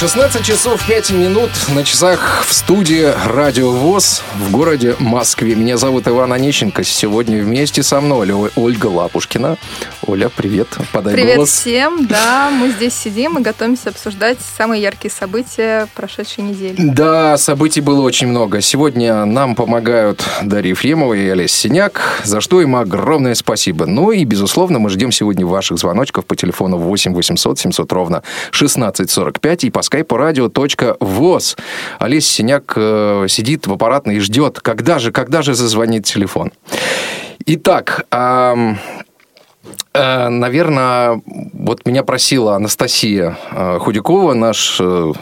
16 часов 5 минут на часах в студии Радио ВОЗ в городе Москве. Меня зовут Иван Онищенко. Сегодня вместе со мной Ольга Лапушкина. Оля, привет. Подай привет голос. всем. Да, мы здесь сидим и готовимся обсуждать самые яркие события прошедшей недели. Да, событий было очень много. Сегодня нам помогают Дарья Ефремова и Олеся Синяк, за что им огромное спасибо. Ну и, безусловно, мы ждем сегодня ваших звоночков по телефону 8 800 700 ровно 1645 и по радио.воз. Олеся Синяк э, сидит в аппаратной и ждет, когда же, когда же зазвонит телефон. Итак, э, наверное, вот меня просила Анастасия э, Худякова, наш э,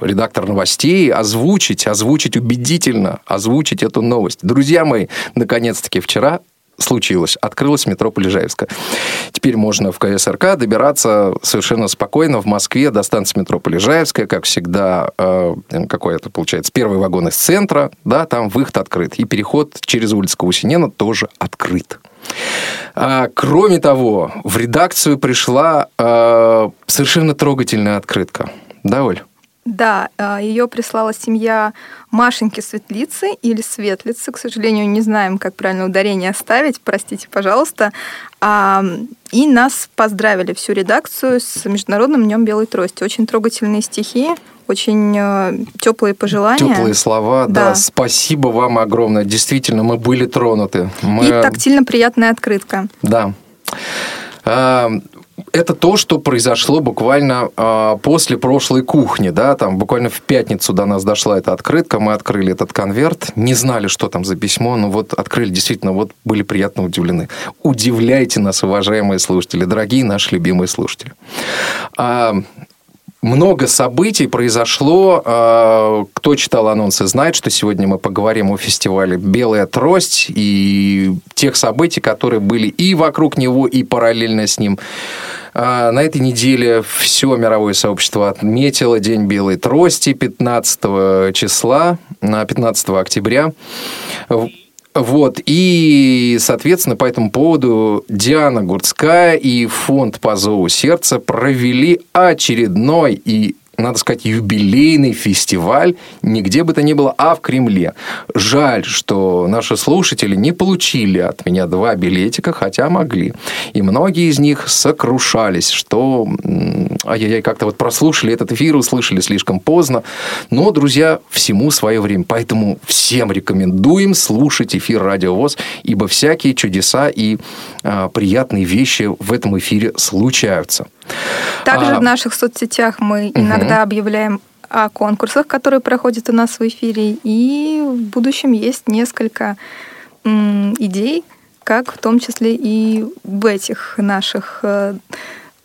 редактор новостей, озвучить, озвучить убедительно, озвучить эту новость. Друзья мои, наконец-таки вчера случилось. Открылось метро Полежаевска. Теперь можно в КСРК добираться совершенно спокойно в Москве до станции метро Полежаевская, как всегда, э, какой это получается, первый вагон из центра, да, там выход открыт. И переход через улицу Каусинена тоже открыт. А, кроме того, в редакцию пришла э, совершенно трогательная открытка. Да, Оль? Да, э, ее прислала семья Машеньки Светлицы или Светлицы. К сожалению, не знаем, как правильно ударение оставить. Простите, пожалуйста. И нас поздравили всю редакцию с Международным днем белой трости. Очень трогательные стихи, очень э, теплые пожелания. Теплые слова, да. да. Спасибо вам огромное. Действительно, мы были тронуты. Мы... И тактильно приятная открытка. Да это то, что произошло буквально э, после прошлой кухни, да, там буквально в пятницу до нас дошла эта открытка, мы открыли этот конверт, не знали, что там за письмо, но вот открыли, действительно, вот были приятно удивлены. Удивляйте нас, уважаемые слушатели, дорогие наши любимые слушатели. А, много событий произошло. А, кто читал анонсы, знает, что сегодня мы поговорим о фестивале «Белая трость» и тех событий, которые были и вокруг него, и параллельно с ним. А, на этой неделе все мировое сообщество отметило День белой трости 15 числа, на 15 октября. Вот, и, соответственно, по этому поводу Диана Гурцкая и фонд «По зову сердца» провели очередной и надо сказать, юбилейный фестиваль нигде бы то ни было, а в Кремле. Жаль, что наши слушатели не получили от меня два билетика, хотя могли. И многие из них сокрушались, что ай-яй-яй, как-то вот прослушали этот эфир, услышали слишком поздно. Но, друзья, всему свое время. Поэтому всем рекомендуем слушать эфир Радио ВОЗ, ибо всякие чудеса и а, приятные вещи в этом эфире случаются. Также а... в наших соцсетях мы угу. иногда объявляем о конкурсах, которые проходят у нас в эфире, и в будущем есть несколько идей, как в том числе и в этих наших э,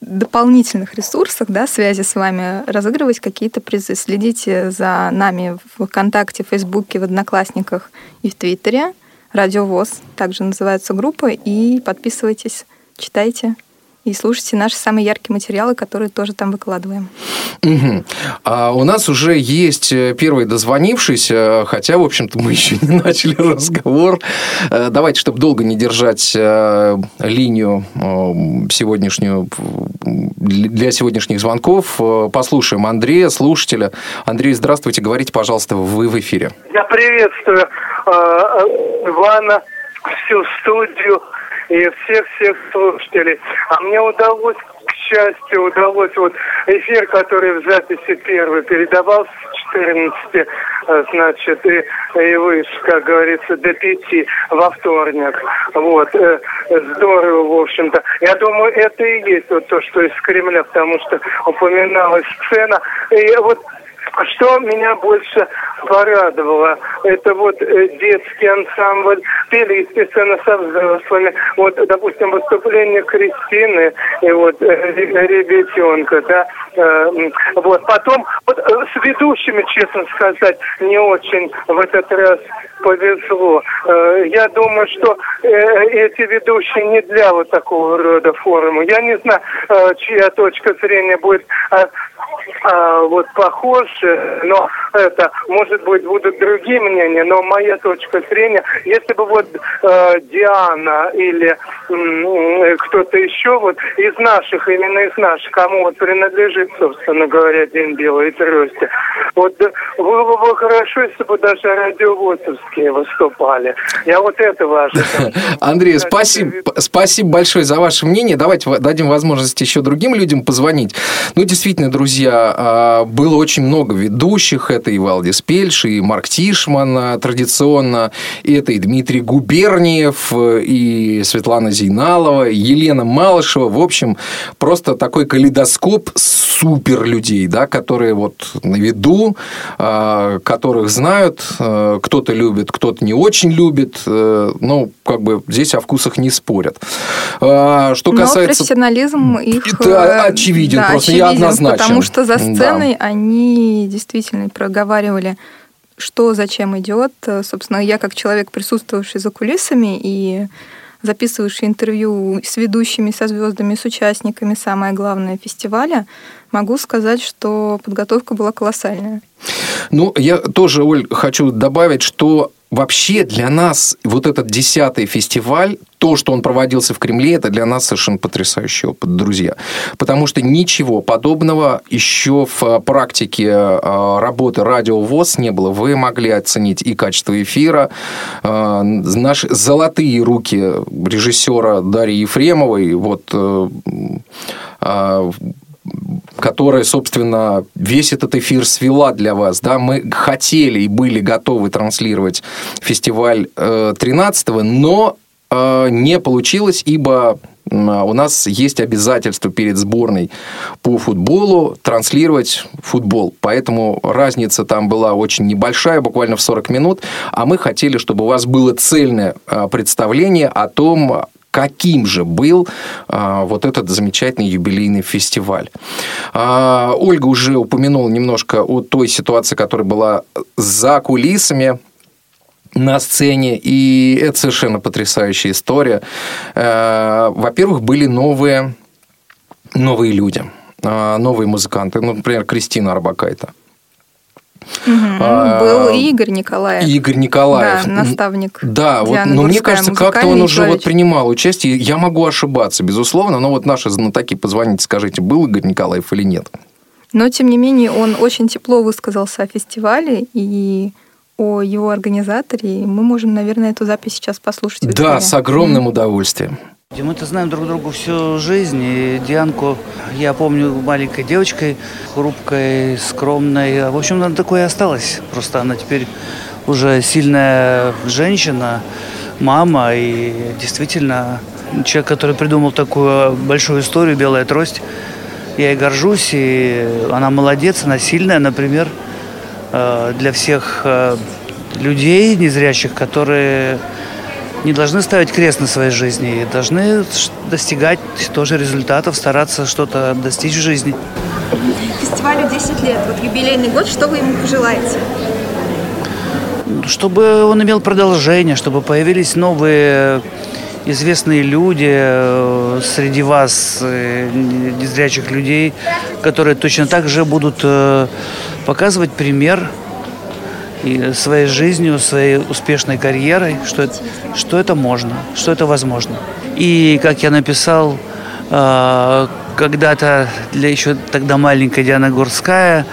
дополнительных ресурсах, да, связи с вами, разыгрывать какие-то призы. Следите за нами в ВКонтакте, Фейсбуке, в Одноклассниках и в Твиттере. Радиовоз также называется группа. И подписывайтесь, читайте и слушайте наши самые яркие материалы, которые тоже там выкладываем. Угу. А у нас уже есть э, первый дозвонившийся, хотя, в общем-то, мы еще не начали разговор. Э, давайте, чтобы долго не держать э, линию сегодняшнюю для сегодняшних звонков, послушаем Андрея, слушателя. Андрей, здравствуйте, говорите, пожалуйста, вы в эфире. Я приветствую Ивана, всю студию и всех-всех слушателей. А мне удалось, к счастью, удалось вот эфир, который в записи первый передавался с 14, э, значит, и, и выше, как говорится, до 5 во вторник. Вот. Э, здорово, в общем-то. Я думаю, это и есть вот то, что из Кремля, потому что упоминалась сцена. И вот что меня больше порадовало, это вот э, детский ансамбль, пели, естественно, со взрослыми. Вот, допустим, выступление Кристины и вот э, ребятенка, да. Э, вот, потом, вот с ведущими, честно сказать, не очень в этот раз повезло. Я думаю, что эти ведущие не для вот такого рода форума. Я не знаю, чья точка зрения будет а, вот похож, но это, может быть, будут другие мнения, но моя точка зрения, если бы вот э, Диана или э, кто-то еще вот из наших, именно из наших, кому вот принадлежит, собственно говоря, День Белой Трости, вот было бы хорошо, если бы даже радиовозовские выступали. Я вот этого ожидаю. Андрей, спасибо, спасибо большое за ваше мнение. Давайте дадим возможность еще другим людям позвонить. Ну, действительно, друзья, а, было очень много ведущих. Это и Валдис Пельш, и Марк Тишман а, традиционно, и это и Дмитрий Губерниев, и Светлана Зейналова, и Елена Малышева. В общем, просто такой калейдоскоп супер людей, да, которые вот на виду, а, которых знают, кто-то любит, кто-то не очень любит. Э, ну, как бы здесь о вкусах не спорят. Что касается... Но профессионализм их... Это очевиден, да, просто очевиден, я однозначен. Потому что за сценой да. они действительно проговаривали что зачем идет. Собственно, я как человек, присутствовавший за кулисами и записывавший интервью с ведущими, со звездами, с участниками, самое главное, фестиваля, могу сказать, что подготовка была колоссальная. Ну, я тоже, Оль, хочу добавить, что вообще для нас вот этот десятый фестиваль, то, что он проводился в Кремле, это для нас совершенно потрясающий опыт, друзья. Потому что ничего подобного еще в практике а, работы радио ВОЗ не было. Вы могли оценить и качество эфира, а, наши золотые руки режиссера Дарьи Ефремовой, вот э, а, которая, собственно, весь этот эфир свела для вас. Да? Мы хотели и были готовы транслировать фестиваль 13-го, э, но э, не получилось, ибо у нас есть обязательство перед сборной по футболу транслировать футбол. Поэтому разница там была очень небольшая, буквально в 40 минут. А мы хотели, чтобы у вас было цельное э, представление о том, каким же был а, вот этот замечательный юбилейный фестиваль. А, Ольга уже упомянула немножко о той ситуации, которая была за кулисами на сцене, и это совершенно потрясающая история. А, во-первых, были новые, новые люди, а, новые музыканты, ну, например, Кристина Арбакайта. Угу. А, Был Игорь Николаев. Игорь Николаев. Да, наставник. Да, вот, но мне кажется, как-то он уже вот принимал участие. Я могу ошибаться, безусловно, но вот наши знатоки, позвоните, скажите, был Игорь Николаев или нет? Но, тем не менее, он очень тепло высказался о фестивале и о его организаторе. Мы можем, наверное, эту запись сейчас послушать. Да, с огромным удовольствием. Мы-то знаем друг друга всю жизнь, и Дианку я помню маленькой девочкой, хрупкой, скромной. В общем, она такой и осталась. Просто она теперь уже сильная женщина, мама, и действительно человек, который придумал такую большую историю «Белая трость». Я ей горжусь, и она молодец, она сильная, например, э, для всех э, людей незрящих, которые не должны ставить крест на своей жизни и должны достигать тоже результатов, стараться что-то достичь в жизни. Фестивалю 10 лет, вот юбилейный год, что вы ему пожелаете? Чтобы он имел продолжение, чтобы появились новые известные люди э, среди вас, э, незрячих людей, которые точно так же будут э, показывать пример и своей жизнью, своей успешной карьерой, что что это можно, что это возможно. И, как я написал э, когда-то для еще тогда маленькой Диана Гурская,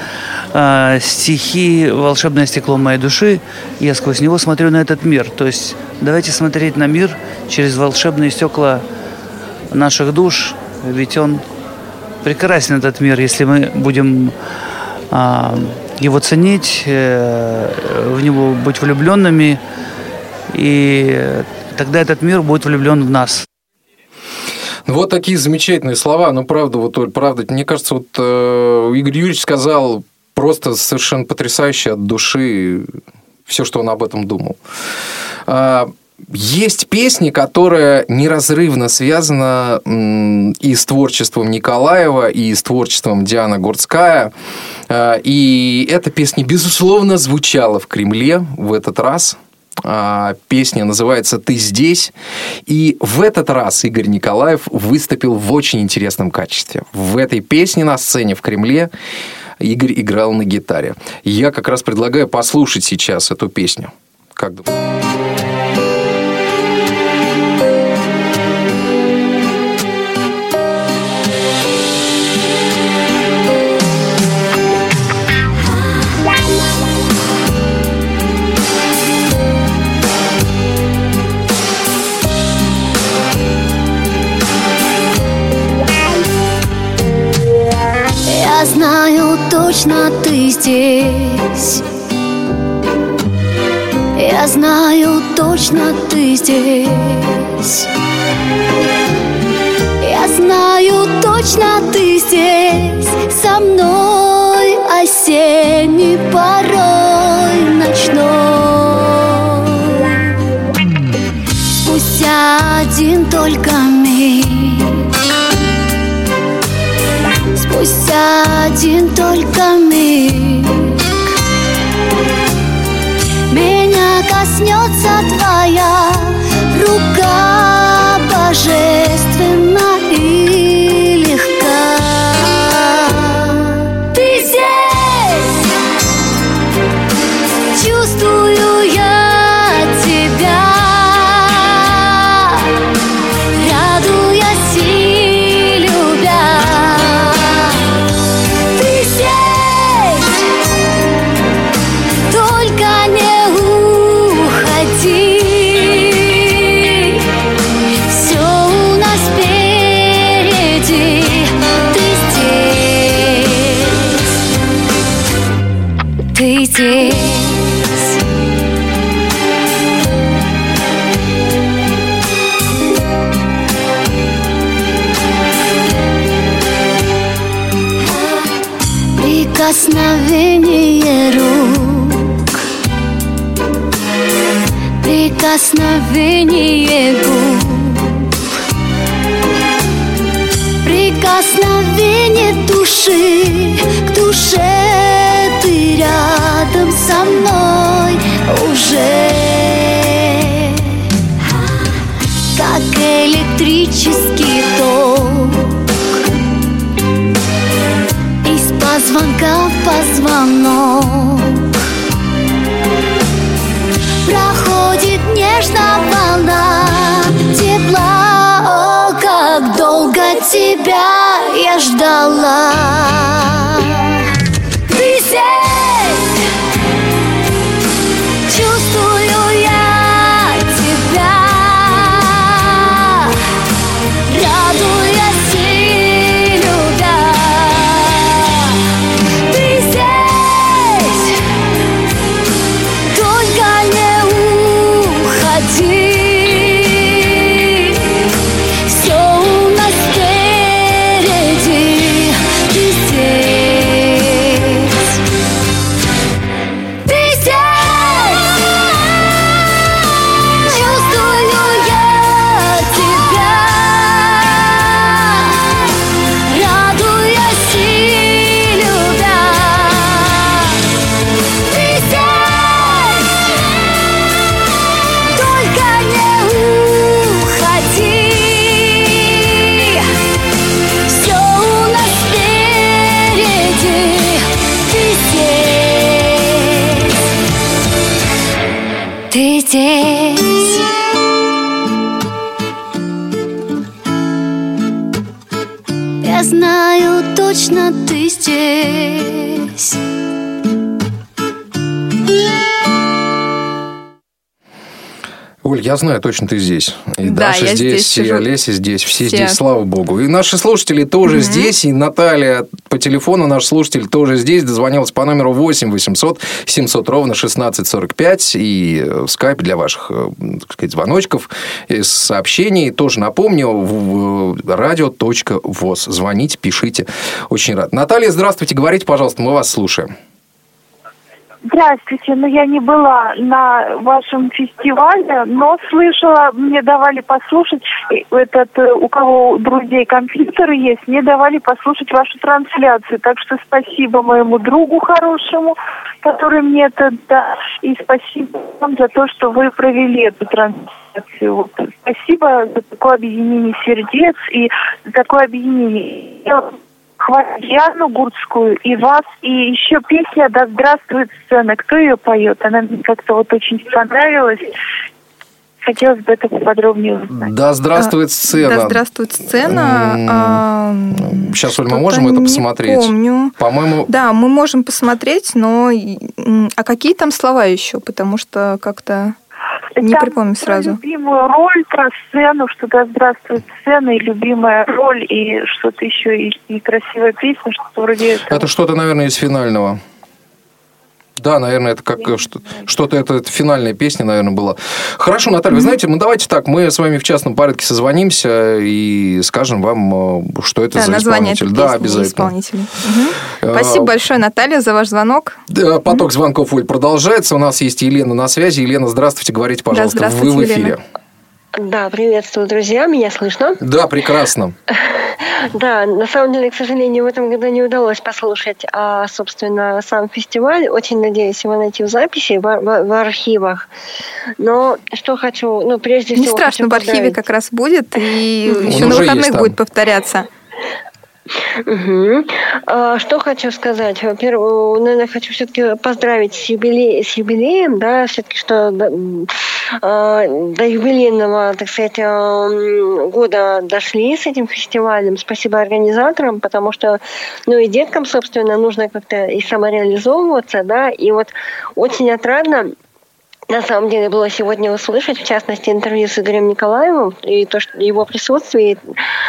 э, стихи «Волшебное стекло моей души», я сквозь него смотрю на этот мир. То есть давайте смотреть на мир через волшебные стекла наших душ, ведь он прекрасен, этот мир, если мы будем э, его ценить, э, в него быть влюбленными, и тогда этот мир будет влюблен в нас. Вот такие замечательные слова. Ну, правда, вот, Оль, правда, мне кажется, вот э, Игорь Юрьевич сказал просто совершенно потрясающе от души все, что он об этом думал. А, есть песни, которая неразрывно связана и с творчеством Николаева, и с творчеством Диана Гурцкая. А, и эта песня, безусловно, звучала в Кремле в этот раз. А, песня называется «Ты здесь». И в этот раз Игорь Николаев выступил в очень интересном качестве. В этой песне на сцене в Кремле Игорь играл на гитаре. Я как раз предлагаю послушать сейчас эту песню. Как думаете? Знаю точно ты здесь. Я знаю точно ты здесь. Я знаю точно ты здесь. Со мной осенний порой ночной. Спустя один только Пусть один только миг. Меня коснется твоя рука божественна Прикосновение души к душе. Ты рядом со мной уже. Как электрический ток. Из позвонка в позвонок. Проходит нежно волна тепла. О, как долго тебя я ждала Я знаю точно ты здесь Оль, я знаю, точно ты здесь. И Да, Даша я здесь, здесь и сижу. Олеся здесь, все, Все. здесь, слава богу. И наши слушатели тоже здесь, и Наталья по телефону, наш слушатель тоже здесь, дозвонилась по номеру 8 800 700 ровно 1645, и э, в скайпе для ваших, э, так сказать, звоночков, и сообщений. Тоже напомню, в радио.воз. Звоните, пишите. Очень рад. Наталья, здравствуйте, говорите, пожалуйста, мы вас слушаем. Здравствуйте, ну я не была на вашем фестивале, но слышала, мне давали послушать, э, этот, э, у кого друзей компьютеры есть, мне давали послушать вашу трансляцию. Так что спасибо моему другу хорошему, который мне это да, и спасибо вам за то, что вы провели эту трансляцию. Вот. Спасибо за такое объединение сердец и за такое объединение. Я хвалить Яну Гурцкую и вас, и еще песня «Да здравствует сцена». Кто ее поет? Она мне как-то вот очень понравилась. Хотелось бы это поподробнее узнать. Да, здравствует сцена. Да, здравствует сцена. А, Сейчас, Оль, мы можем это не посмотреть? помню. По-моему, Да, мы можем посмотреть, но а какие там слова еще? Потому что как-то не Там припомню сразу. любимую роль, про сцену, что да здравствует сцена, и любимая роль, и что-то еще, и, и красивая песня, что вроде этого. это что-то, наверное, из финального. Да, наверное, это как э, что- что-то, это, финальная песня, наверное, была. Хорошо, Наталья, вы знаете, ну давайте так, мы с вами в частном порядке созвонимся и скажем вам, э, что это Да, за исполнитель. Да, обязательно. исполнителей. Мгм. Э, Спасибо большое, Наталья, за ваш звонок. Да, Поток звонков, Оль, продолжается. У нас есть Елена на связи. Елена, здравствуйте, говорите, пожалуйста. здравствуйте, Вы в эфире. Елена. Да, приветствую, друзья, меня слышно? Да, прекрасно. Да, на самом деле, к сожалению, в этом году не удалось послушать, а, собственно, сам фестиваль. Очень надеюсь его найти в записи, в, в- в архивах. Но что хочу, ну, прежде Не всего... страшно, в архиве поздравить. как раз будет, и еще на выходных будет повторяться. Мгм. А, Что хочу сказать? Во-первых, наверное, хочу все-таки поздравить с, юбиле- с юбилеем, да, все-таки, что а, до юбилейного, так сказать, а, года дошли с этим фестивалем. Спасибо организаторам, потому что, ну и деткам, собственно, нужно как-то и самореализовываться, да, и вот очень отрадно на самом деле было сегодня услышать, в частности, интервью с Игорем Николаевым и то, что его присутствие.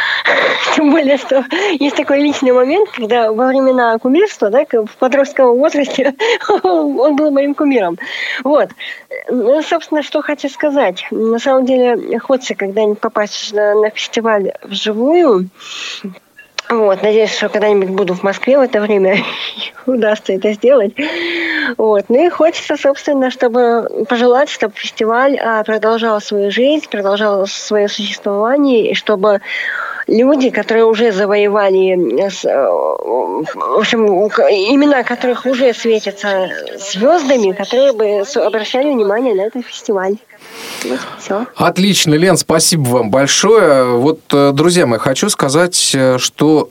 Тем более, что есть такой личный момент, когда во времена кумирства, да, в подростковом возрасте, он был моим кумиром. Вот. Ну, собственно, что хочу сказать. На самом деле, хочется когда-нибудь попасть на, на фестиваль вживую. Вот, надеюсь, что когда-нибудь буду в Москве в это время удастся это сделать. Вот. Ну и хочется, собственно, чтобы пожелать, чтобы фестиваль а, продолжал свою жизнь, продолжал свое существование, и чтобы люди, которые уже завоевали, э, э, в общем, имена которых уже светятся звездами, которые бы обращали внимание на этот фестиваль. Вот, все. Отлично, Лен, спасибо вам большое. Вот, э, друзья мои, хочу сказать, э,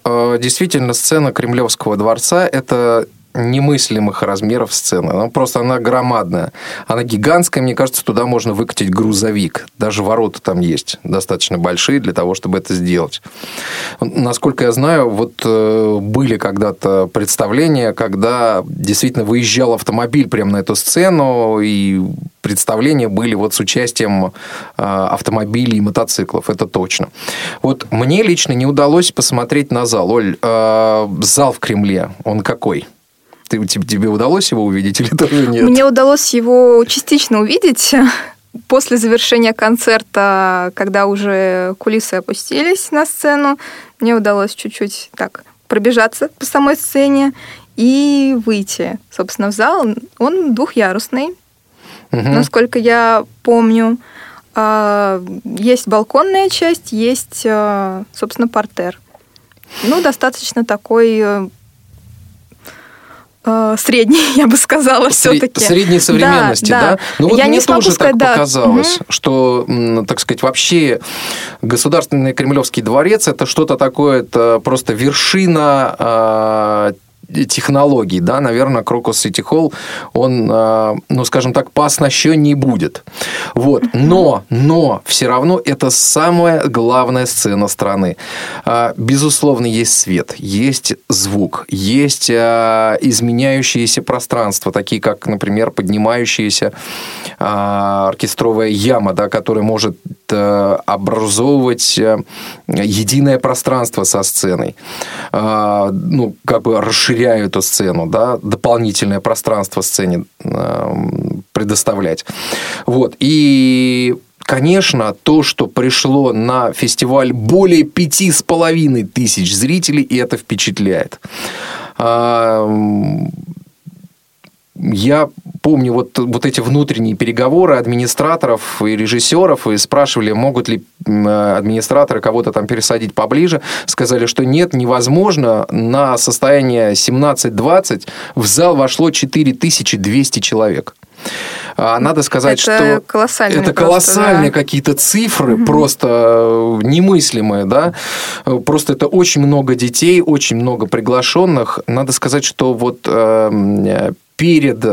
э, действительно сцена Кремлевского дворца – это немыслимых размеров сцена. Она просто она громадная. Она гигантская, мне кажется, туда можно выкатить грузовик. Даже ворота там есть достаточно большие для того, чтобы это сделать. Насколько я знаю, вот э, были когда-то представления, когда действительно выезжал автомобиль прямо на эту сцену, и представления были вот с участием э, автомобилей и мотоциклов, это точно. Вот мне лично не удалось посмотреть на зал. Оль, э, зал в Кремле, он какой? Ты, тебе, удалось его увидеть или тоже нет? Мне удалось его частично увидеть после завершения концерта, когда уже кулисы опустились на сцену. Мне удалось чуть-чуть так пробежаться по самой сцене и выйти, собственно, в зал. Он двухъярусный, Мгм. насколько я помню. А, Есть балконная часть, есть, а, собственно, портер. Ну, достаточно такой э, э, средний, я бы сказала, все-таки. Средней современности, да? Ну вот я мне не тоже сказать, так да. показалось, Мгм. что, так сказать, вообще Государственный Кремлевский дворец это что-то такое, это просто вершина а, технологий, да, наверное, Крокус Сити Холл, он, а, ну, скажем так, пооснащенней будет. Вот. Но, но все равно это самая главная сцена страны. А, Безусловно, есть свет, есть звук, есть а, изменяющиеся пространства, такие как, например, поднимающаяся оркестровая яма, да, которая может э, образовывать э, единое пространство со сценой. А, Ну, как бы расширяя эту сцену, да, дополнительное пространство сцене э, предоставлять. Вот. И Конечно, то, что пришло на фестиваль более пяти с половиной тысяч зрителей, и это впечатляет. Я помню вот, вот эти внутренние переговоры администраторов и режиссеров, и спрашивали, могут ли м, администраторы кого-то там пересадить поближе. Сказали, что нет, невозможно. На состояние 17-20 в зал вошло 4200 человек. А, надо сказать, Это что колоссальные это колоссальные да. какие-то цифры, просто э, немыслимые, да. Э, Просто это очень много детей, очень много приглашенных. Надо сказать, что вот э, перед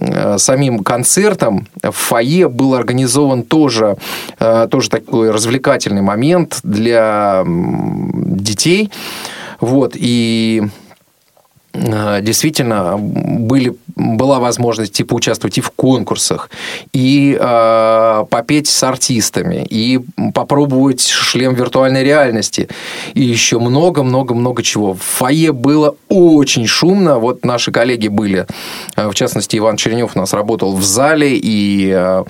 э, самим концертом в фойе был организован тоже, э, тоже такой развлекательный момент для детей. Вот, и э, действительно были, была возможность и поучаствовать и в конкурсах, и э, попеть с артистами, и попробовать шлем виртуальной реальности, и еще много-много-много чего. В фойе было очень шумно. Вот наши коллеги были, э, в частности, Иван Черенев у нас работал в зале, и э,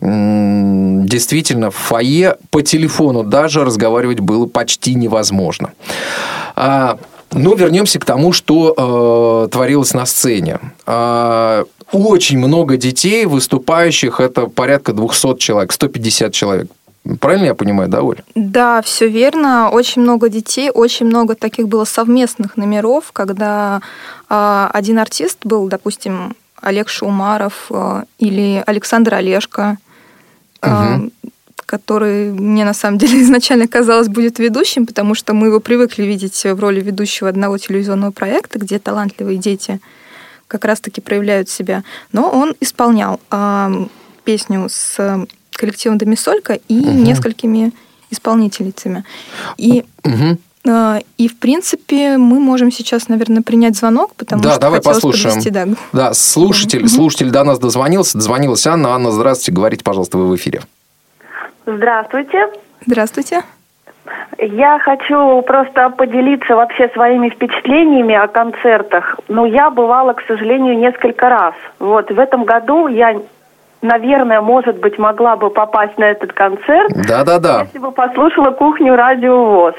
действительно в фойе по телефону даже разговаривать было почти невозможно. А, ну, вернемся к тому, что э, творилось на сцене. А, очень много детей, выступающих, это порядка 200 человек, 150 человек. Правильно я понимаю, да, Оль? Да, все верно. Очень много детей, очень много таких было совместных номеров, когда а, один артист был, допустим, Олег Шумаров а, или Александр Олешко, Мгм. Который мне на самом деле изначально казалось будет ведущим, потому что мы его привыкли видеть в роли ведущего одного телевизионного проекта, где талантливые дети как раз-таки проявляют себя. Но он исполнял а, песню с коллективом Домисолька и Мгм. несколькими исполнительницами. И, а, и, в принципе, мы можем сейчас, наверное, принять звонок, потому Да, что давай послушаем. подвести, да, Да, слушатель, слушатель до нас дозвонился. Дозвонилась Анна. Анна, здравствуйте. Говорите, пожалуйста, вы в эфире. Здравствуйте. Здравствуйте. Я хочу просто поделиться вообще своими впечатлениями о концертах. Ну, я бывала, к сожалению, несколько раз. Вот, в этом году я, наверное, может быть, могла бы попасть на этот концерт, Да-да-да. если бы послушала кухню радио ВОЗ.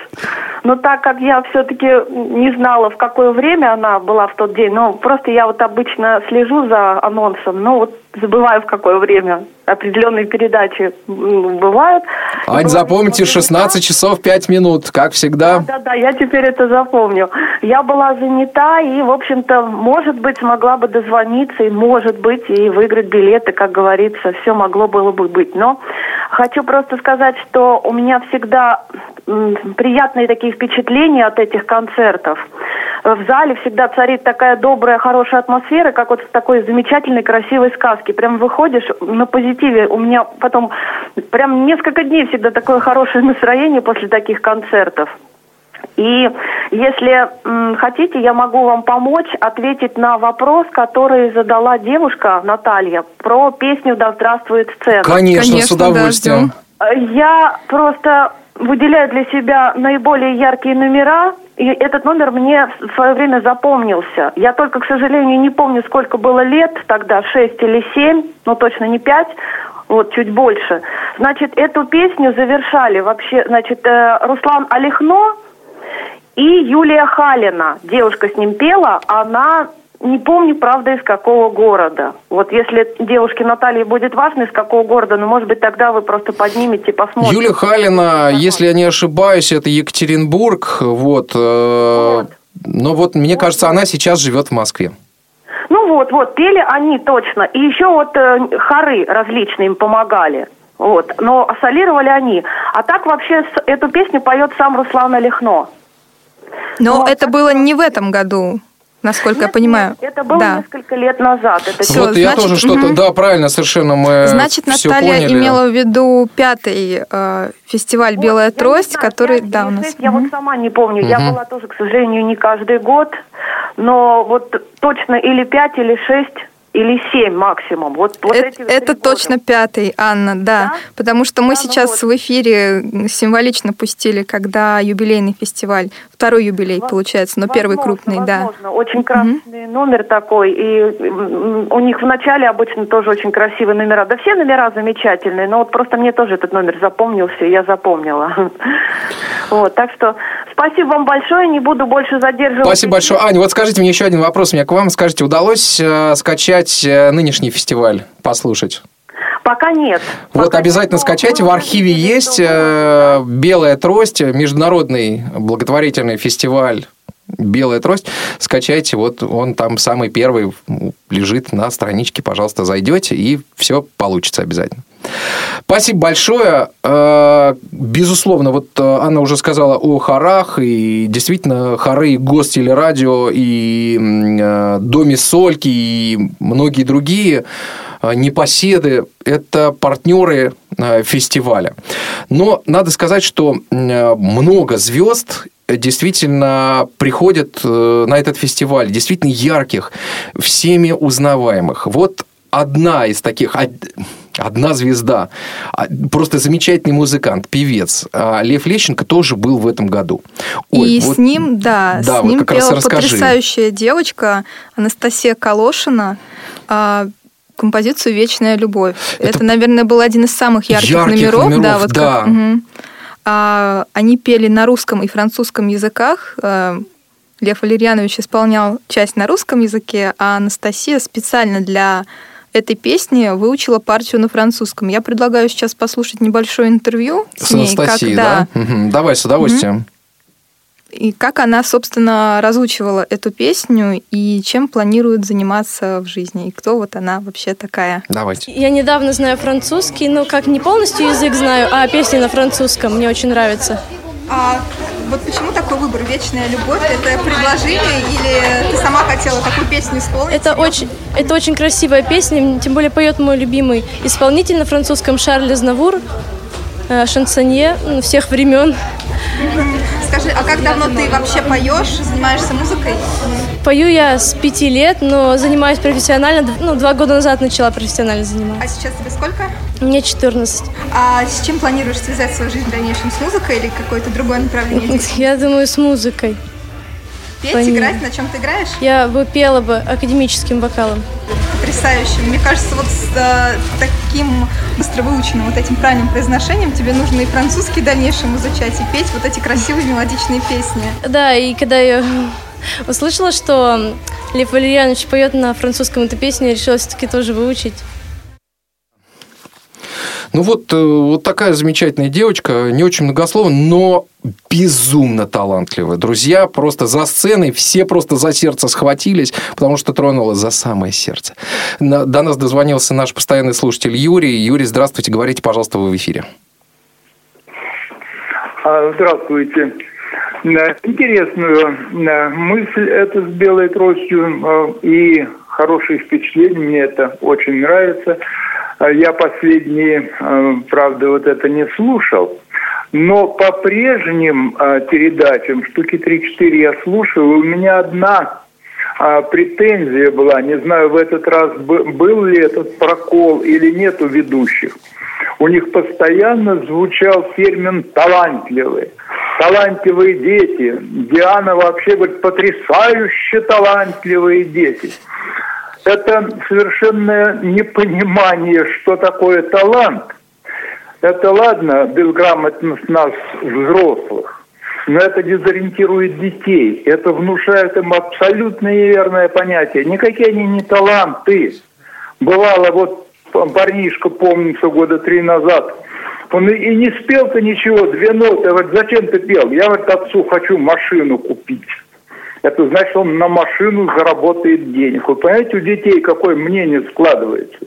Но так как я все-таки не знала, в какое время она была в тот день, ну, просто я вот обычно слежу за анонсом, ну, вот забываю, в какое время определенные передачи бывают. Ань, запомните, видимо, 16 часов 5 минут, как всегда. да, да, я теперь это запомню. Я была занята и, в общем-то, может быть, смогла бы дозвониться и, может быть, и выиграть билеты, как говорится, все могло было бы быть. Но хочу просто сказать, что у меня всегда приятные такие впечатления от этих концертов. В зале всегда царит такая добрая, хорошая атмосфера, как вот в такой замечательной, красивой сказке. Прям выходишь на позитиве. У меня потом прям несколько дней всегда такое хорошее настроение после таких концертов. И если м, хотите, я могу вам помочь ответить на вопрос, который задала девушка Наталья про песню «Да здравствует сцена». Конечно, Конечно, с удовольствием. да, Э, Я просто выделяю для себя наиболее яркие номера, и этот номер мне в свое время запомнился. Я только, к сожалению, не помню, сколько было лет тогда, шесть или семь, но точно не пять, вот, чуть больше. Значит, эту песню завершали вообще, значит, э, Руслан Олехно и Юлия Халина. Девушка с ним пела, она не помню, правда, из какого города. Вот если девушке Наталье будет важно, из какого города, ну, может быть, тогда вы просто поднимете, посмотрите. Юлия Халина, если я не ошибаюсь, это Екатеринбург. Вот. э, Но вот, мне кажется, она сейчас живет в Москве. Ну вот, вот, пели они точно. И еще вот э, хоры различные им помогали. Вот, но солировали они. А так вообще с- эту песню поет сам Руслан Олехно. Но Вот, это было не в этом году, насколько я Нет, понимаю. нет, это было да. несколько лет назад. Это Всё, вот я значит, тоже что-то... мгм. Да, правильно, совершенно мы Значит, всё Наталья поняли. имела в виду пятый э, фестиваль Вот, «Белая я трость», знаю, который, пять да, или у нас. шесть, Я Мгм. вот сама не помню. Я Мгм. была тоже, к сожалению, не каждый год. Но вот точно или пять, или шесть, или семь максимум. Вот, вот Э- эти Это, года. точно пятый, Анна, да. Да? Потому что мы Да, ну сейчас вот. в эфире символично пустили, когда юбилейный фестиваль, второй юбилей Во- получается, но первый Возможно, крупный, да. возможно. Очень красный номер такой. И у них в начале обычно тоже очень красивые номера. Да все номера замечательные, но вот просто мне тоже этот номер запомнился, и я запомнила. Вот, так что спасибо вам большое, не буду больше задерживать. Спасибо большое. Аня, вот скажите мне еще один вопрос. У меня к вам. Скажите, удалось э, скачать э, нынешний фестиваль, послушать? Пока нет. Вот Пока обязательно нет, скачайте. В архиве есть э, «Белая трость», международный благотворительный фестиваль «Белая трость». Скачайте, вот он там самый первый лежит на страничке, пожалуйста, зайдете, и все получится обязательно. Спасибо большое. Э, безусловно, вот э, Анна уже сказала о хорах, и действительно хоры и гостелерадио, и э, Доме Сольки, и многие другие непоседы – это партнеры фестиваля. Но надо сказать, что много звезд действительно приходят на этот фестиваль, действительно ярких, всеми узнаваемых. Вот одна из таких, одна звезда, а, просто замечательный музыкант, певец. А Лев Лещенко тоже был в этом году. Ой, и вот, с ним, да, да с вот ним пела потрясающая девочка Анастасия Калошина а, композицию «Вечная любовь». Это, Это наверное, был один из самых ярких, ярких номеров. номеров. Да, вот да. Как, угу. А, они пели на русском и французском языках. Лев Валерьянович исполнял часть на русском языке, а Анастасия специально для этой песни выучила партию на французском. Я предлагаю сейчас послушать небольшое интервью с, с ней. Анастасией, как, да? да? Угу. Давай, с удовольствием. Угу. И как она, собственно, разучивала эту песню и чем планирует заниматься в жизни, и кто вот она вообще такая. Давайте. Я недавно знаю французский, но как не полностью язык знаю, а песни на французском мне очень нравятся. А вот почему такой выбор? Вечная любовь? Это предложение или ты сама хотела такую песню исполнить? Это очень, это очень красивая песня, тем более поет мой любимый исполнитель на французском Шарль Знавур, э, шансонье ну, всех времен. Скажи, а как давно ты вообще поешь, занимаешься музыкой? Пою я с пяти лет, но занимаюсь профессионально. Ну, два года назад начала профессионально заниматься. А сейчас тебе сколько? Мне 14. А с чем планируешь связать свою жизнь в дальнейшем? С музыкой или какое-то другое направление? Я думаю, с музыкой. Петь, Понятно. играть? На чем ты играешь? Я бы пела бы академическим вокалом. Потрясающе. Мне кажется, вот с э, таким быстро выученным вот этим правильным произношением тебе нужно и французский в дальнейшем изучать, и петь вот эти красивые мелодичные песни. Да, и когда я услышала, что Лев Валерьянович поет на французском эту песню, я решила все-таки тоже выучить. Ну вот, э, вот такая замечательная девочка, не очень многословная, но безумно талантливая. Друзья просто за сценой, все просто за сердце схватились, потому что тронула за самое сердце. До нас дозвонился наш постоянный слушатель Юрий. Юрий, здравствуйте, говорите, пожалуйста, вы в эфире. А, здравствуйте. Интересную мысль это с белой тростью и хорошие впечатления, мне это очень нравится. А, я последние, правда, вот это не слушал, но по прежним передачам, штуки 3-4 я слушал, у меня одна претензия была, не знаю, в этот раз был ли этот прокол или нет у ведущих. У них постоянно звучал термин «талантливые» талантливые дети. Диана вообще говорит, потрясающе талантливые дети. Это совершенное непонимание, что такое талант. Это ладно, безграмотность нас, взрослых, но это дезориентирует детей. Это внушает им абсолютно неверное понятие. Никакие они не таланты. Бывало, вот парнишка, помнится, года три назад – он и не спел-то ничего, две ноты. Я говорю, зачем ты пел? Я, говорит, отцу хочу машину купить. Это значит, он на машину заработает денег. Вы понимаете, у детей какое мнение складывается?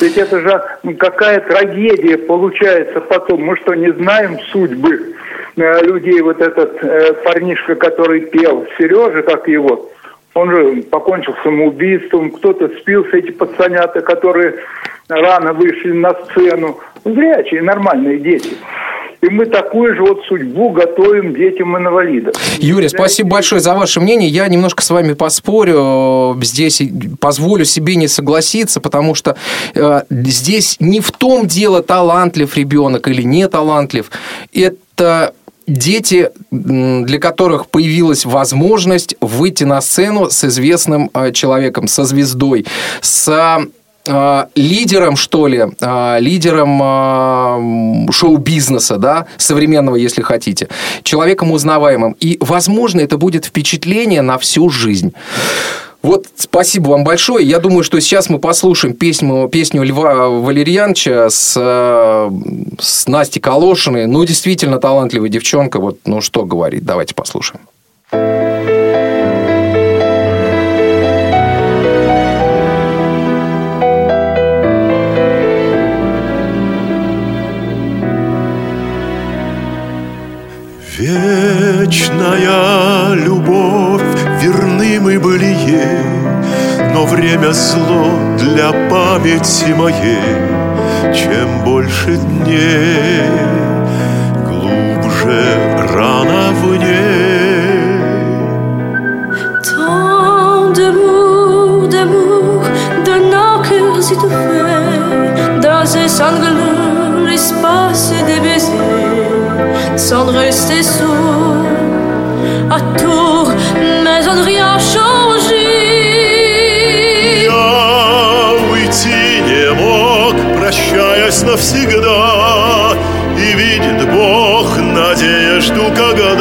Ведь это же какая трагедия получается потом. Мы что, не знаем судьбы э, людей? Вот этот э, парнишка, который пел, Сережа, как его, он же покончил самоубийством, кто-то спился, эти пацанята, которые рано вышли на сцену. Зрячие, нормальные дети. И мы такую же вот судьбу готовим детям инвалидов. Юрий, спасибо большое за ваше мнение. Я немножко с вами поспорю. Здесь позволю себе не согласиться, потому что э, здесь не в том дело, талантлив ребенок или не талантлив. Это дети, для которых появилась возможность выйти на сцену с известным э, человеком, со звездой, с э, лидером, что ли, э, лидером шоу-бизнеса, да, современного, если хотите, человеком узнаваемым. И, возможно, это будет впечатление на всю жизнь. Вот спасибо вам большое. Я думаю, что сейчас мы послушаем песню, песню Льва Валерьяновича с, э, с Настей Калошиной. Ну, действительно талантливая девчонка. Вот, ну, что говорить. Давайте послушаем. thank Вечная любовь, верны мы были ей, Но время зло для памяти моей. Чем больше дней, глубже рана в ней. Tant d'amour, d'amour, de nos cœurs étouffés, dans ces sanglots, l'espace des baisers, sans rester sourd à tour, mais on rien changé. Я уйти не мог, прощаясь навсегда, И видит Бог надежду, когда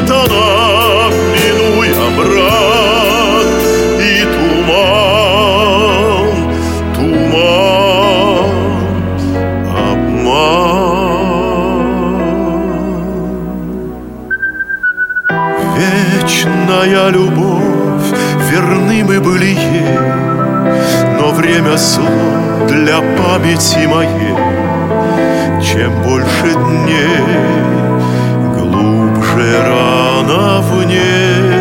она, Минуя мрак и туман, туман, обман. Вечная любовь, верны мы были ей, Но время зло для памяти моей. Чем больше дней, рана в ней.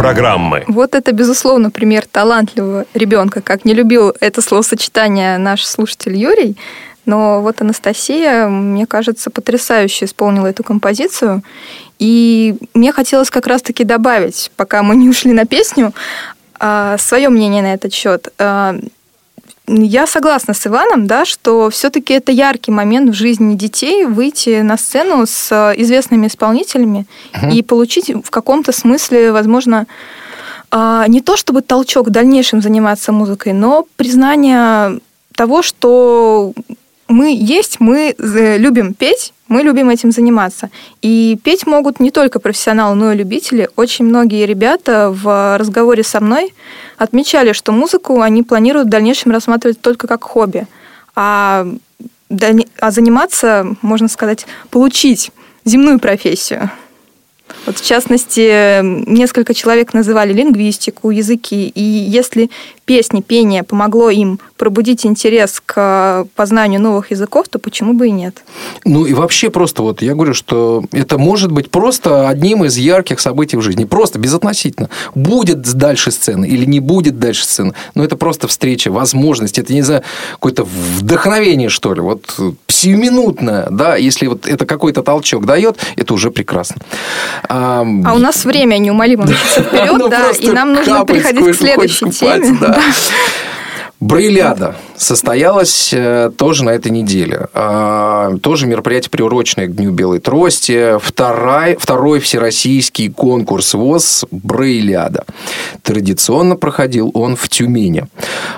Программы. Вот это, безусловно, пример талантливого ребенка, как не любил это словосочетание наш слушатель Юрий. Но вот Анастасия, мне кажется, потрясающе исполнила эту композицию. И мне хотелось как раз-таки добавить, пока мы не ушли на песню, свое мнение на этот счет. Я согласна с Иваном, да, что все-таки это яркий момент в жизни детей выйти на сцену с известными исполнителями Мгм. и получить в каком-то смысле, возможно, а, не то чтобы толчок в дальнейшем заниматься музыкой, но признание того, что мы есть, мы э, любим петь, мы любим этим заниматься. И петь могут не только профессионалы, но и любители. Очень многие ребята в разговоре со мной отмечали, что музыку они планируют в дальнейшем рассматривать только как хобби. А, а заниматься, можно сказать, получить земную профессию. Вот в частности, несколько человек называли лингвистику, языки. И если песни, пение помогло им пробудить интерес к познанию новых языков, то почему бы и нет? Ну и вообще просто вот я говорю, что это может быть просто одним из ярких событий в жизни. Просто безотносительно. Будет дальше сцены или не будет дальше сцены. Но это просто встреча, возможность. Это, не знаю, какое-то вдохновение, что ли. Вот сиюминутное, да, если вот это какой-то толчок дает, это уже прекрасно. А, А у нас время неумолимо мчится вперед, Оно да, и нам нужно переходить к следующей теме. да. Да. Состоялась э, тоже на этой неделе. А, Тоже мероприятие, приуроченное к Дню Белой Трости. Второй, второй всероссийский конкурс ВОЗ «Брейляда». Традиционно проходил он в Тюмени.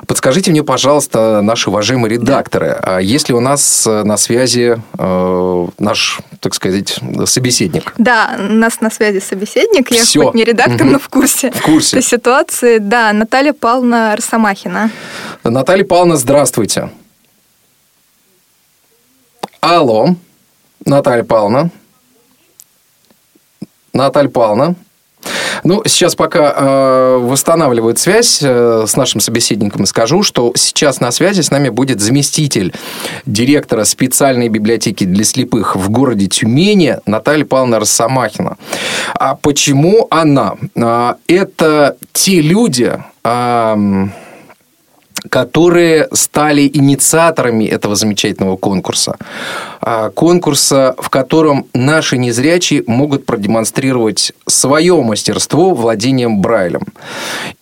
Подскажите мне, пожалуйста, наши уважаемые редакторы, а есть ли у нас э, на связи э, наш, так сказать, собеседник? Да, у нас на связи собеседник. Я Всё. хоть не редактор, Мгм. но в курсе. В курсе. этой ситуации. Да, Наталья Павловна Росомахина. Наталья Павловна, здравствуйте. Алло, Наталья Павловна. Наталья Павловна. Ну, сейчас пока э, восстанавливают связь э, с нашим собеседником, скажу, что сейчас на связи с нами будет заместитель директора специальной библиотеки для слепых в городе Тюмени Наталья Павловна Росомахина. А почему она? А, это те люди... А, которые стали инициаторами этого замечательного конкурса. А, конкурса, в котором наши незрячие могут продемонстрировать свое мастерство владением Брайлем.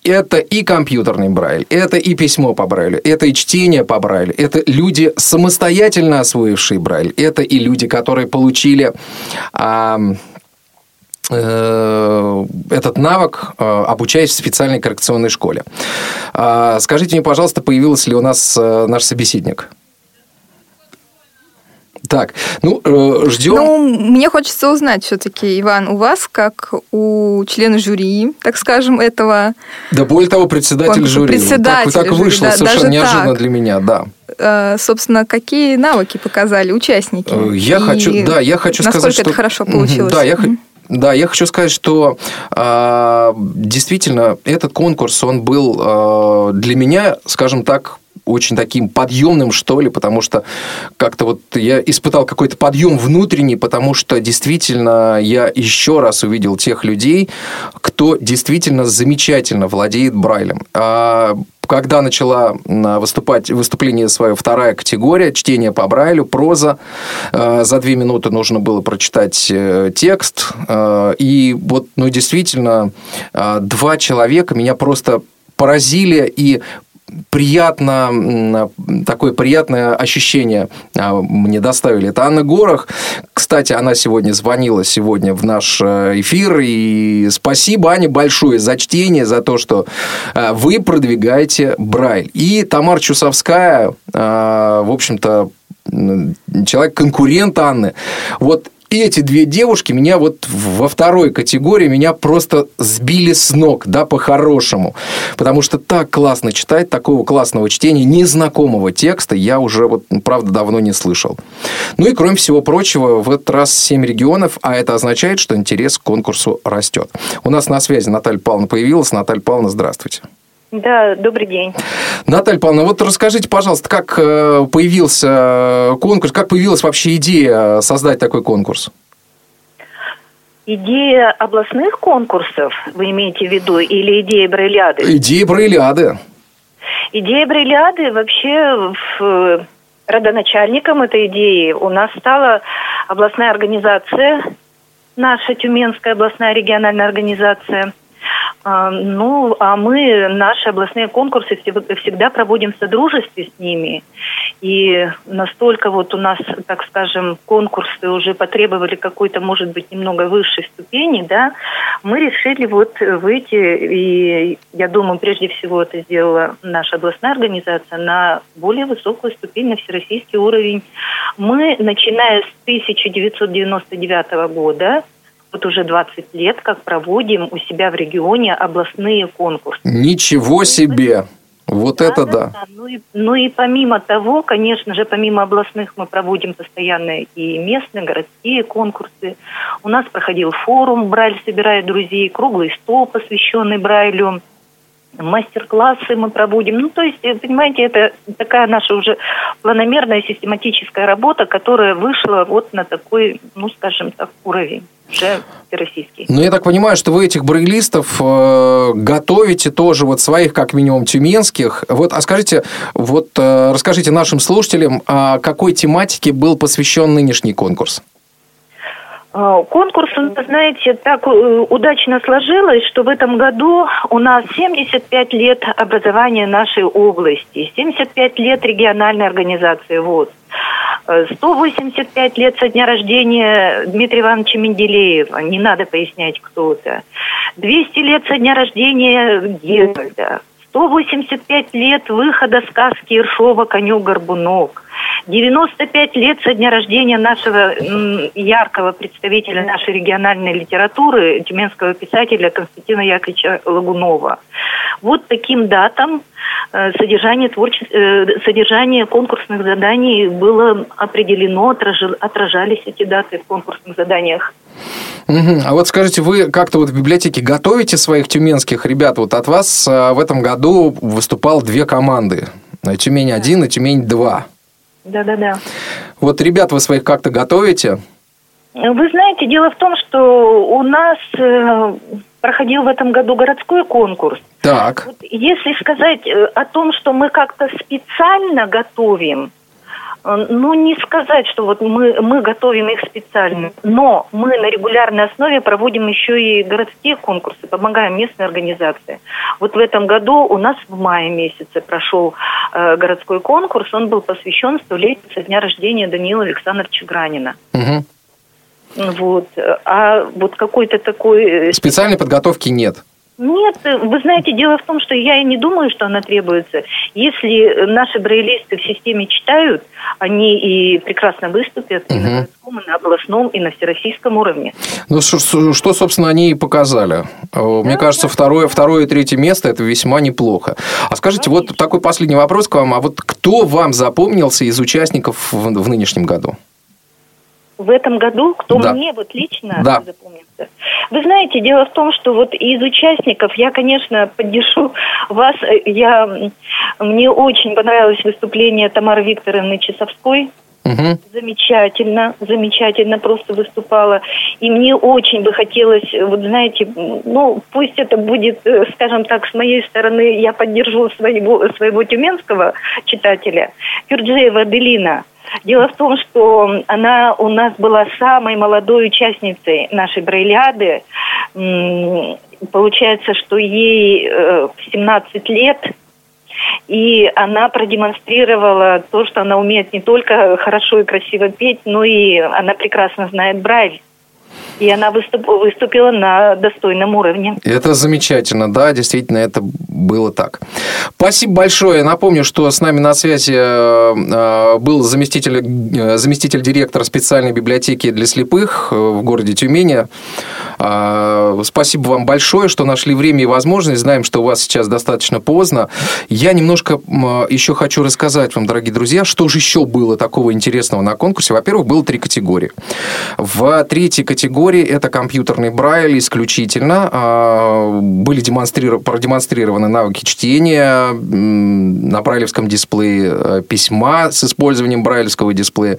Это и компьютерный Брайль, это и письмо по Брайлю, это и чтение по Брайлю, это люди, самостоятельно освоившие Брайль, это и люди, которые получили Э, этот навык, э, обучаясь в специальной коррекционной школе. А, скажите мне, пожалуйста, появился ли у нас э, наш собеседник? Так, ну, ждем. Ну, мне хочется узнать все-таки, Иван, у вас, как у члена жюри, так скажем, этого... Да более того, председатель жюри. Председатель так, так вышло да, совершенно неожиданно так. для меня, да. Собственно, какие навыки показали участники? Я И хочу, да, я хочу насколько сказать, что... это хорошо получилось? Да, я хочу... Да, я хочу сказать, что э, действительно этот конкурс, он был э, для меня, скажем так, очень таким подъемным, что ли, потому что как-то вот я испытал какой-то подъем внутренний, потому что действительно я еще раз увидел тех людей, кто действительно замечательно владеет Брайлем. А когда начала выступать, выступление свое вторая категория, чтение по Брайлю, проза, э, за две минуты нужно было прочитать э, текст, э, и вот, ну, действительно, два человека меня просто поразили и приятно, такое приятное ощущение а, мне доставили. Это Анна Горох. Кстати, она сегодня звонила сегодня в наш э, эфир. И спасибо, Аня, большое за чтение, за то, что э, вы продвигаете Брайль. И Тамара Чусовская, э, в общем-то, человек конкурент Анны. Вот эти две девушки меня вот во второй категории меня просто сбили с ног, да, по-хорошему. Потому что так классно читать, такого классного чтения, незнакомого текста я уже, вот, правда, давно не слышал. Ну и, кроме всего прочего, в этот раз 7 регионов, а это означает, что интерес к конкурсу растет. У нас на связи Наталья Павловна появилась. Наталья Павловна, здравствуйте. Да, добрый день. Наталья Павловна, вот расскажите, пожалуйста, как э, появился конкурс, как появилась вообще идея создать такой конкурс? Идея областных конкурсов, вы имеете в виду, или идея Брейляды? Идея Брейляды. Идея Брейляды вообще в родоначальником этой идеи у нас стала областная организация, наша Тюменская областная региональная организация – ну, а мы наши областные конкурсы всегда проводим в содружестве с ними. И настолько вот у нас, так скажем, конкурсы уже потребовали какой-то, может быть, немного высшей ступени, да, мы решили вот выйти, и я думаю, прежде всего это сделала наша областная организация, на более высокую ступень, на всероссийский уровень. Мы, начиная с 1999 года, вот уже 20 лет, как проводим у себя в регионе областные конкурсы. Ничего себе! Вот да, это да. да. да. Ну, и, ну и помимо того, конечно же, помимо областных мы проводим постоянно и местные, городские конкурсы. У нас проходил форум «Брайль собирает друзей», круглый стол, посвященный Брайлю мастер-классы мы проводим. Ну, то есть, понимаете, это такая наша уже планомерная систематическая работа, которая вышла вот на такой, ну, скажем так, уровень уже всероссийский. Ну, я так понимаю, что вы этих брайлистов э, готовите тоже вот своих, как минимум, тюменских. Вот, а скажите, вот э, расскажите нашим слушателям, а какой тематике был посвящен нынешний конкурс? Конкурс, знаете, так э, удачно сложилось, что в этом году у нас 75 лет образования нашей области, 75 лет региональной организации ВОЗ, 185 лет со дня рождения Дмитрия Ивановича Менделеева, не надо пояснять, кто это, 200 лет со дня рождения Геральда, 185 лет выхода сказки Иршова «Конек-горбунок», 95 лет со дня рождения нашего яркого представителя нашей региональной литературы, тюменского писателя Константина Яковлевича Лагунова. Вот таким датам э, содержание, творче... э, содержание конкурсных заданий было определено, отражались эти даты в конкурсных заданиях. А вот скажите, вы как-то вот в библиотеке готовите своих тюменских ребят? Вот от вас а, в этом году выступал две команды. Тюмень-1 и Тюмень-2. Да-да-да. Вот ребят вы своих как-то готовите? Вы знаете, дело в том, что у нас э, проходил в этом году городской конкурс. Так. Если сказать э, о том, что мы как-то специально готовим, ну, не сказать, что вот мы, мы готовим их специально, но мы на регулярной основе проводим еще и городские конкурсы, помогаем местной организации. Вот в этом году у нас в мае месяце прошел э, городской конкурс, он был посвящен столетию со дня рождения Даниила Александровича Гранина. Мгм. Вот. А вот какой-то такой... э, Специальной подготовки нет. Нет, вы знаете, дело в том, что я и не думаю, что она требуется. Если наши брейлисты в системе читают, они и прекрасно выступят и на городском, и на областном, и на всероссийском уровне. Ну, что, что- собственно, они и показали. Э, Мне кажется, второе, второе и третье место – это весьма неплохо. А скажите, вот такой последний вопрос к вам. А вот кто вам запомнился из участников в, в нынешнем году? В этом году, кто Да. мне вот лично Да. запомнился? Вы знаете, дело в том, что вот из участников я, конечно, поддержу вас. Я, мне очень понравилось выступление Тамары Викторовны Часовской. Мгм. Замечательно, замечательно просто выступала. И мне очень бы хотелось, вот знаете, ну, пусть это будет, э, скажем так, с моей стороны, я поддержу своего, своего тюменского читателя, Кюрджиева Аделина. Дело в том, что она у нас была самой молодой участницей нашей брейляды. М, Получается, что ей э, 17 лет, и она продемонстрировала то, что она умеет не только хорошо и красиво петь, но и она прекрасно знает Брайль. И она выступ- выступила на достойном уровне. Это замечательно, да, действительно, это было так. Спасибо большое. Напомню, что с нами на связи э, э, был заместитель, э, заместитель директора специальной библиотеки для слепых в городе Тюмени. Спасибо вам большое, что нашли время и возможность. Знаем, что у вас сейчас достаточно поздно. Я немножко еще хочу рассказать вам, дорогие друзья, что же еще было такого интересного на конкурсе. Во-первых, было три категории. В третьей категории это компьютерный Брайль исключительно. А, Были демонстриров- продемонстрированы навыки чтения на брайлевском дисплее, э, письма с использованием брайлевского дисплея.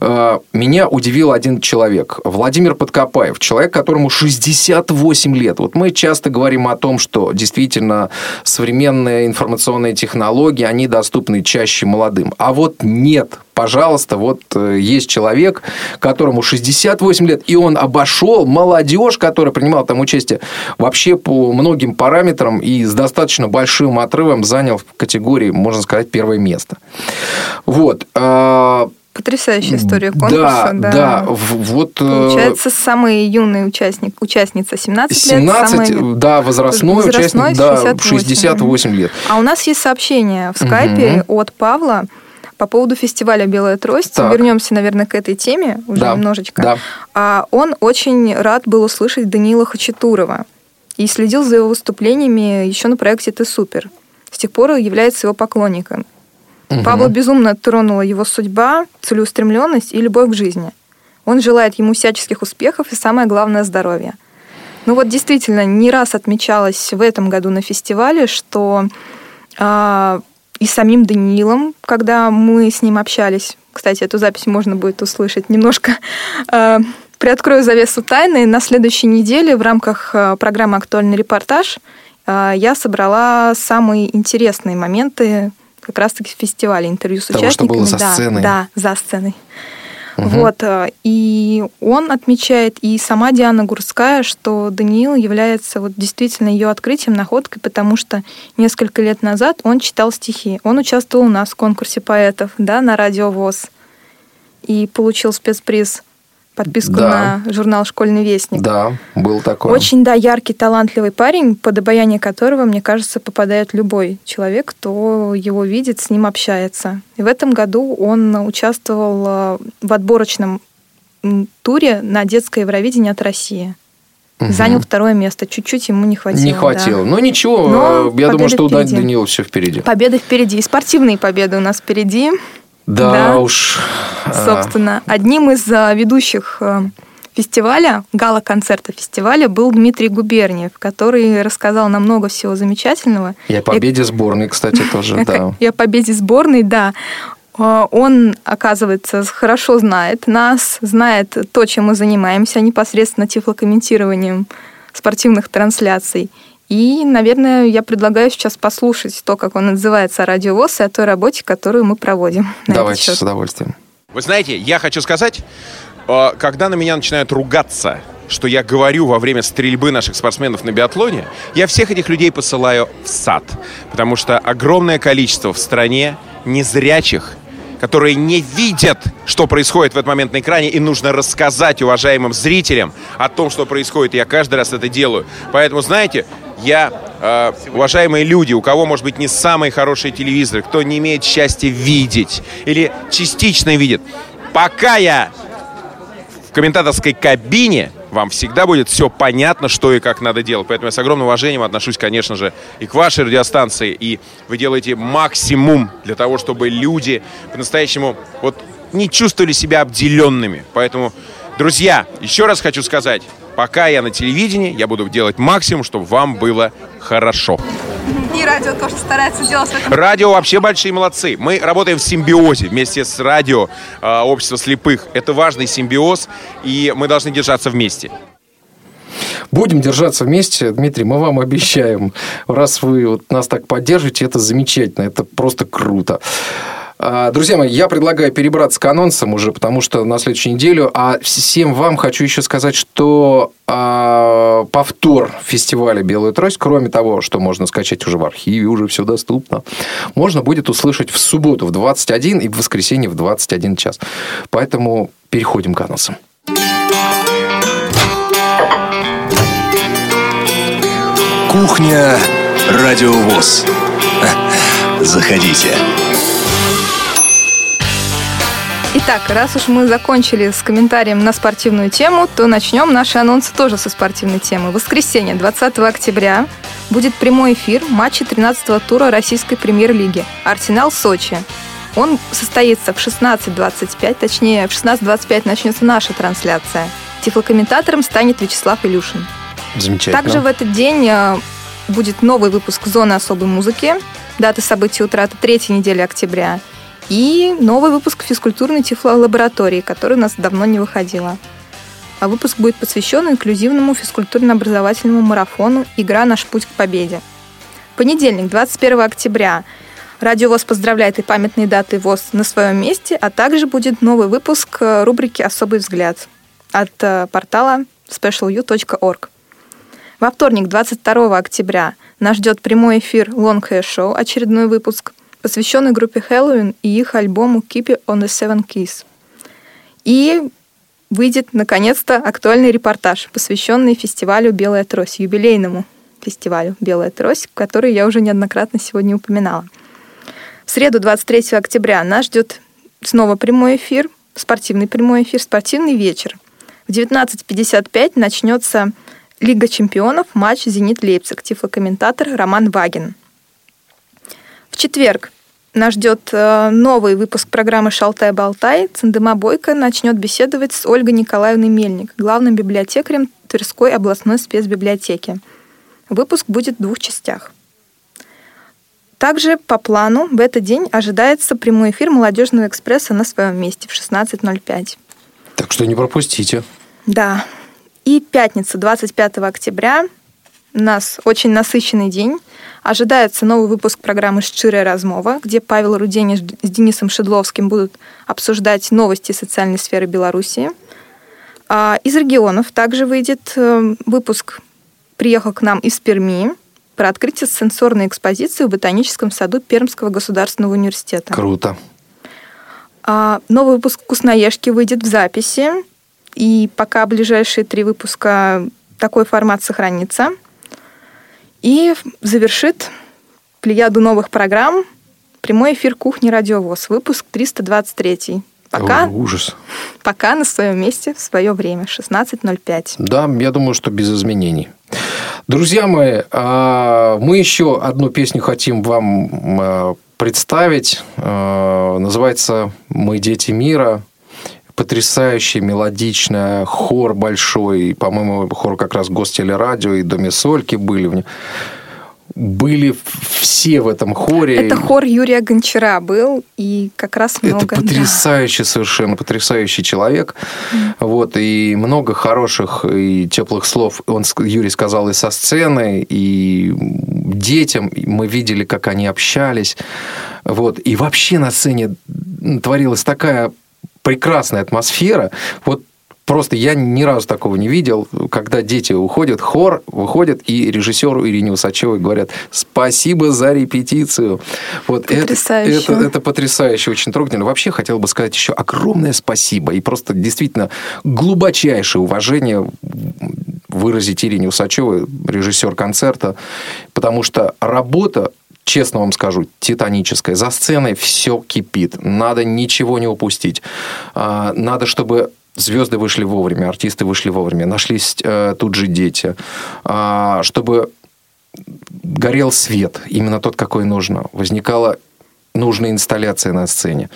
Э, Меня удивил один человек. Владимир Подкопаев. Человек, которому 68 лет. Вот мы часто говорим о том, что действительно современные информационные технологии, они доступны чаще молодым. А вот нет пожалуйста, вот э, есть человек, которому 68 лет, и он обошел молодежь, которая принимала там участие, вообще по многим параметрам и с достаточно большим отрывом занял в категории, можно сказать, первое место. Вот. а, Потрясающая история конкурса. Да, да, в- вот... э, Получается, самый юный участник, участница 17, 17, лет. самый- да, возрастной, возрастной участник, да, 68. 68 лет. А у нас есть сообщение в скайпе от Павла по поводу фестиваля «Белая трость». Так. Вернемся, наверное, к этой теме уже Да, немножечко. да. А он очень рад был услышать Даниила Хачатурова и следил за его выступлениями еще на проекте «Ты супер». С тех пор является его поклонником. Мгм. Павла безумно тронула его судьба, целеустремленность и любовь к жизни. Он желает ему всяческих успехов и, самое главное, здоровья. Ну вот действительно, не раз отмечалось в этом году на фестивале, что а, и самим Даниилом, когда мы с ним общались, кстати, эту запись можно будет услышать немножко, а, приоткрою завесу тайны, на следующей неделе в рамках а, программы «Актуальный репортаж» а, я собрала самые интересные моменты как раз-таки фестиваля, интервью с Того, что участниками. было за да, сценой. Да, за сценой. Мгм. Вот, э, и он отмечает, и сама Диана Гурская, что Даниил является вот действительно ее открытием, находкой, потому что несколько лет назад он читал стихи. Он участвовал у нас в конкурсе поэтов, да, на радио ВОЗ, и получил спецприз подписку Да. на журнал «Школьный вестник». Да, был такой. Очень, да, яркий, талантливый парень, под обаяние которого, мне кажется, попадает любой человек, кто его видит, с ним общается. И в этом году он участвовал э, в отборочном туре на детское Евровидение от России. Мгм. Занял второе место. Чуть-чуть ему не хватило. Не хватило. да. Ну ничего, Но я думаю, что у Дани впереди. Данилова все впереди. Победа впереди. И спортивные победы у нас впереди. Да, Да. уж. Собственно, одним из а, ведущих а, фестиваля, гала-концерта фестиваля был Дмитрий Губерниев, который рассказал нам много всего замечательного. И о победе сборной, кстати, тоже, да. И о победе сборной, да. А, Он, оказывается, хорошо знает нас, знает то, чем мы занимаемся, непосредственно тифлокомментированием спортивных трансляций. И, наверное, я предлагаю сейчас послушать то, как он отзывается о радиовоз и о той работе, которую мы проводим. Давайте с удовольствием. Вы знаете, я хочу сказать, э, когда на меня начинают ругаться, что я говорю во время стрельбы наших спортсменов на биатлоне, я всех этих людей посылаю в сад. Потому что огромное количество в стране незрячих, которые не видят, что происходит в этот момент на экране, и нужно рассказать уважаемым зрителям о том, что происходит. Я каждый раз это делаю. Поэтому, знаете, я, э, уважаемые люди, у кого, может быть, не самые хорошие телевизоры, кто не имеет счастья видеть или частично видит, пока я в комментаторской кабине вам всегда будет все понятно, что и как надо делать. Поэтому я с огромным уважением отношусь, конечно же, и к вашей радиостанции. И вы делаете максимум для того, чтобы люди по-настоящему вот не чувствовали себя обделенными. Поэтому, друзья, еще раз хочу сказать, пока я на телевидении, я буду делать максимум, чтобы вам было хорошо. И радио тоже старается делать. Радио вообще большие молодцы. Мы работаем в симбиозе вместе с радио э, общества слепых. Это важный симбиоз, и мы должны держаться вместе. Будем держаться вместе, Дмитрий, мы вам обещаем. Раз вы вот нас так поддержите, это замечательно, это просто круто. А, Друзья мои, я предлагаю перебраться к анонсам уже, потому что на следующую неделю. А всем вам хочу еще сказать, что а, повтор фестиваля «Белая трость», кроме того, что можно скачать уже в архиве, уже все доступно, можно будет услышать в субботу в 21 и в воскресенье в 21 час. Поэтому переходим к анонсам. Кухня Радиовоз. Заходите. Итак, раз уж мы закончили с комментарием на спортивную тему, то начнем наши анонсы тоже со спортивной темы. В воскресенье, 20 октября, будет прямой эфир матча 13-го тура российской премьер-лиги «Арсенал-Сочи». Он состоится в 16.25, точнее, в 16.25 начнется наша трансляция. Тифлокомментатором станет Вячеслав Илюшин. Замечательно. Также в этот день э, будет новый выпуск «Зоны особой музыки». Дата событий утраты третьей недели октября. И новый выпуск физкультурной тифлолаборатории, который у нас давно не выходила. А выпуск будет посвящен инклюзивному физкультурно-образовательному марафону «Игра. Наш путь к победе». Понедельник, 21 октября. Радио ВОЗ поздравляет и памятные даты ВОЗ на своем месте, а также будет новый выпуск э, рубрики «Особый взгляд» от э, портала specialu.org. Во вторник, 22 октября, нас ждет прямой эфир Hair Show, очередной выпуск, посвященный группе Хэллоуин и их альбому Keep It on the Seven Keys. И выйдет, наконец-то, актуальный репортаж, посвященный фестивалю «Белая трость», юбилейному фестивалю «Белая трость», который я уже неоднократно сегодня упоминала. В среду, 23 октября, нас ждет снова прямой эфир, спортивный прямой эфир, спортивный вечер. В 19.55 начнется Лига чемпионов, матч «Зенит-Лейпциг», тифлокомментатор Роман Вагин. Четверг нас ждет э, новый выпуск программы «Шалтай-болтай». Цендема Бойко начнет беседовать с Ольгой Николаевной Мельник, главным библиотекарем Тверской областной спецбиблиотеки. Выпуск будет в двух частях. Также по плану в этот день ожидается прямой эфир «Молодежного экспресса» на своем месте в 16.05. Так что не пропустите. Да. И пятница, 25 октября. У нас очень насыщенный день. Ожидается новый выпуск программы «Шчирая размова», где Павел Рудени с Денисом Шедловским будут обсуждать новости социальной сферы Беларуси. А Из регионов также выйдет э, выпуск «Приехал к нам из Перми» про открытие сенсорной экспозиции в Ботаническом саду Пермского государственного университета. Круто. А, Новый выпуск «Вкусноежки» выйдет в записи. И пока ближайшие три выпуска такой формат сохранится. И завершит плеяду новых программ прямой эфир кухни Радиовоз, выпуск 323. Пока, Ой, ужас. пока на своем месте в свое время, 16.05. Да, я думаю, что без изменений. Друзья мои, а, мы еще одну песню хотим вам а, представить. А, Называется «Мы дети мира». Потрясающая, мелодичная, хор большой. По-моему, хор как раз Гостелерадио и Доме Сольки были в нем. Были все в этом хоре. Это хор Юрия Гончара был, и как раз Это много... да. потрясающий, совершенно потрясающий человек. Вот, и много хороших и теплых слов он, Юрий сказал и со сцены, и детям. Мы видели, как они общались. Вот, и вообще на сцене творилась такая прекрасная атмосфера. Вот Просто я ни разу такого не видел, когда дети уходят, хор выходит, и режиссеру Ирине Усачевой говорят «Спасибо за репетицию». Вот это, Потрясающе. это, это потрясающе, очень трогательно. Вообще хотел бы сказать еще огромное спасибо и просто действительно глубочайшее уважение выразить Ирине Усачевой, режиссер концерта, потому что работа Честно вам скажу, титаническая. За сценой все кипит. Надо ничего не упустить. А, Надо, чтобы звезды вышли вовремя, артисты вышли вовремя, нашлись э, тут же дети, А, чтобы горел свет, именно тот, какой нужно. Возникала нужная инсталляция на сцене.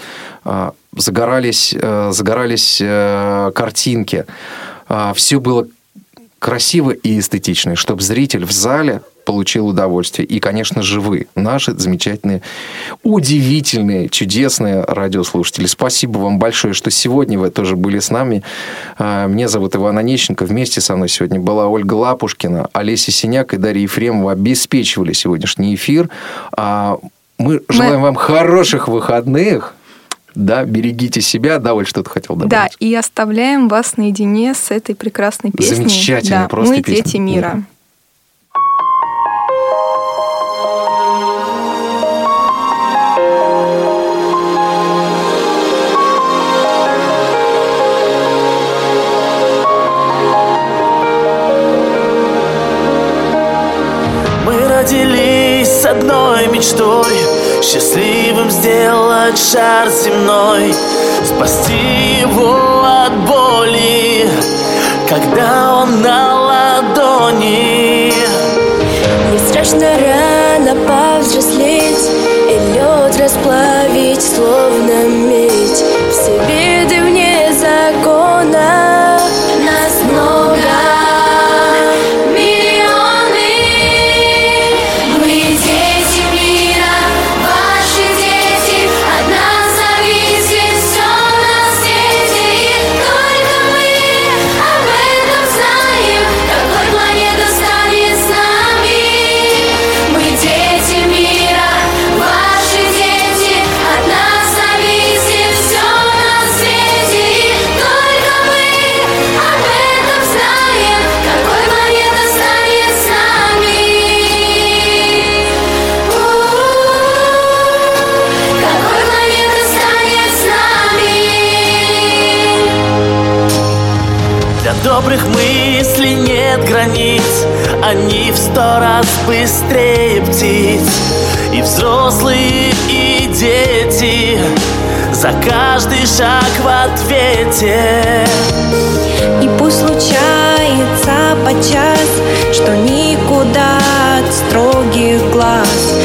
А, Загорались, э, загорались э, картинки. Все было красиво и эстетично, чтобы зритель в зале получил удовольствие. И, конечно же, вы, наши замечательные, удивительные, чудесные радиослушатели. Спасибо вам большое, что сегодня вы тоже были с нами. А, Меня зовут Иван Онищенко. Вместе со мной сегодня была Ольга Лапушкина, Олеся Синяк и Дарья Ефремова обеспечивали сегодняшний эфир. А, Мы желаем вам хороших выходных. Да, берегите себя. Да, Оль, что-то хотел добавить. Да, и оставляем вас наедине с этой прекрасной песней. Замечательная да, просто Мы песня. дети мира. Мы родились с одной мечтой Счастливым сделать шар земной Спасти его от боли Когда он на ладони. Не страшно рано повзрослеть И лед расплавить, словно медь. Все беды быстрее птиц. И взрослые, и дети. За каждый шаг в ответе. И пусть случается подчас Что никуда от строгих глаз.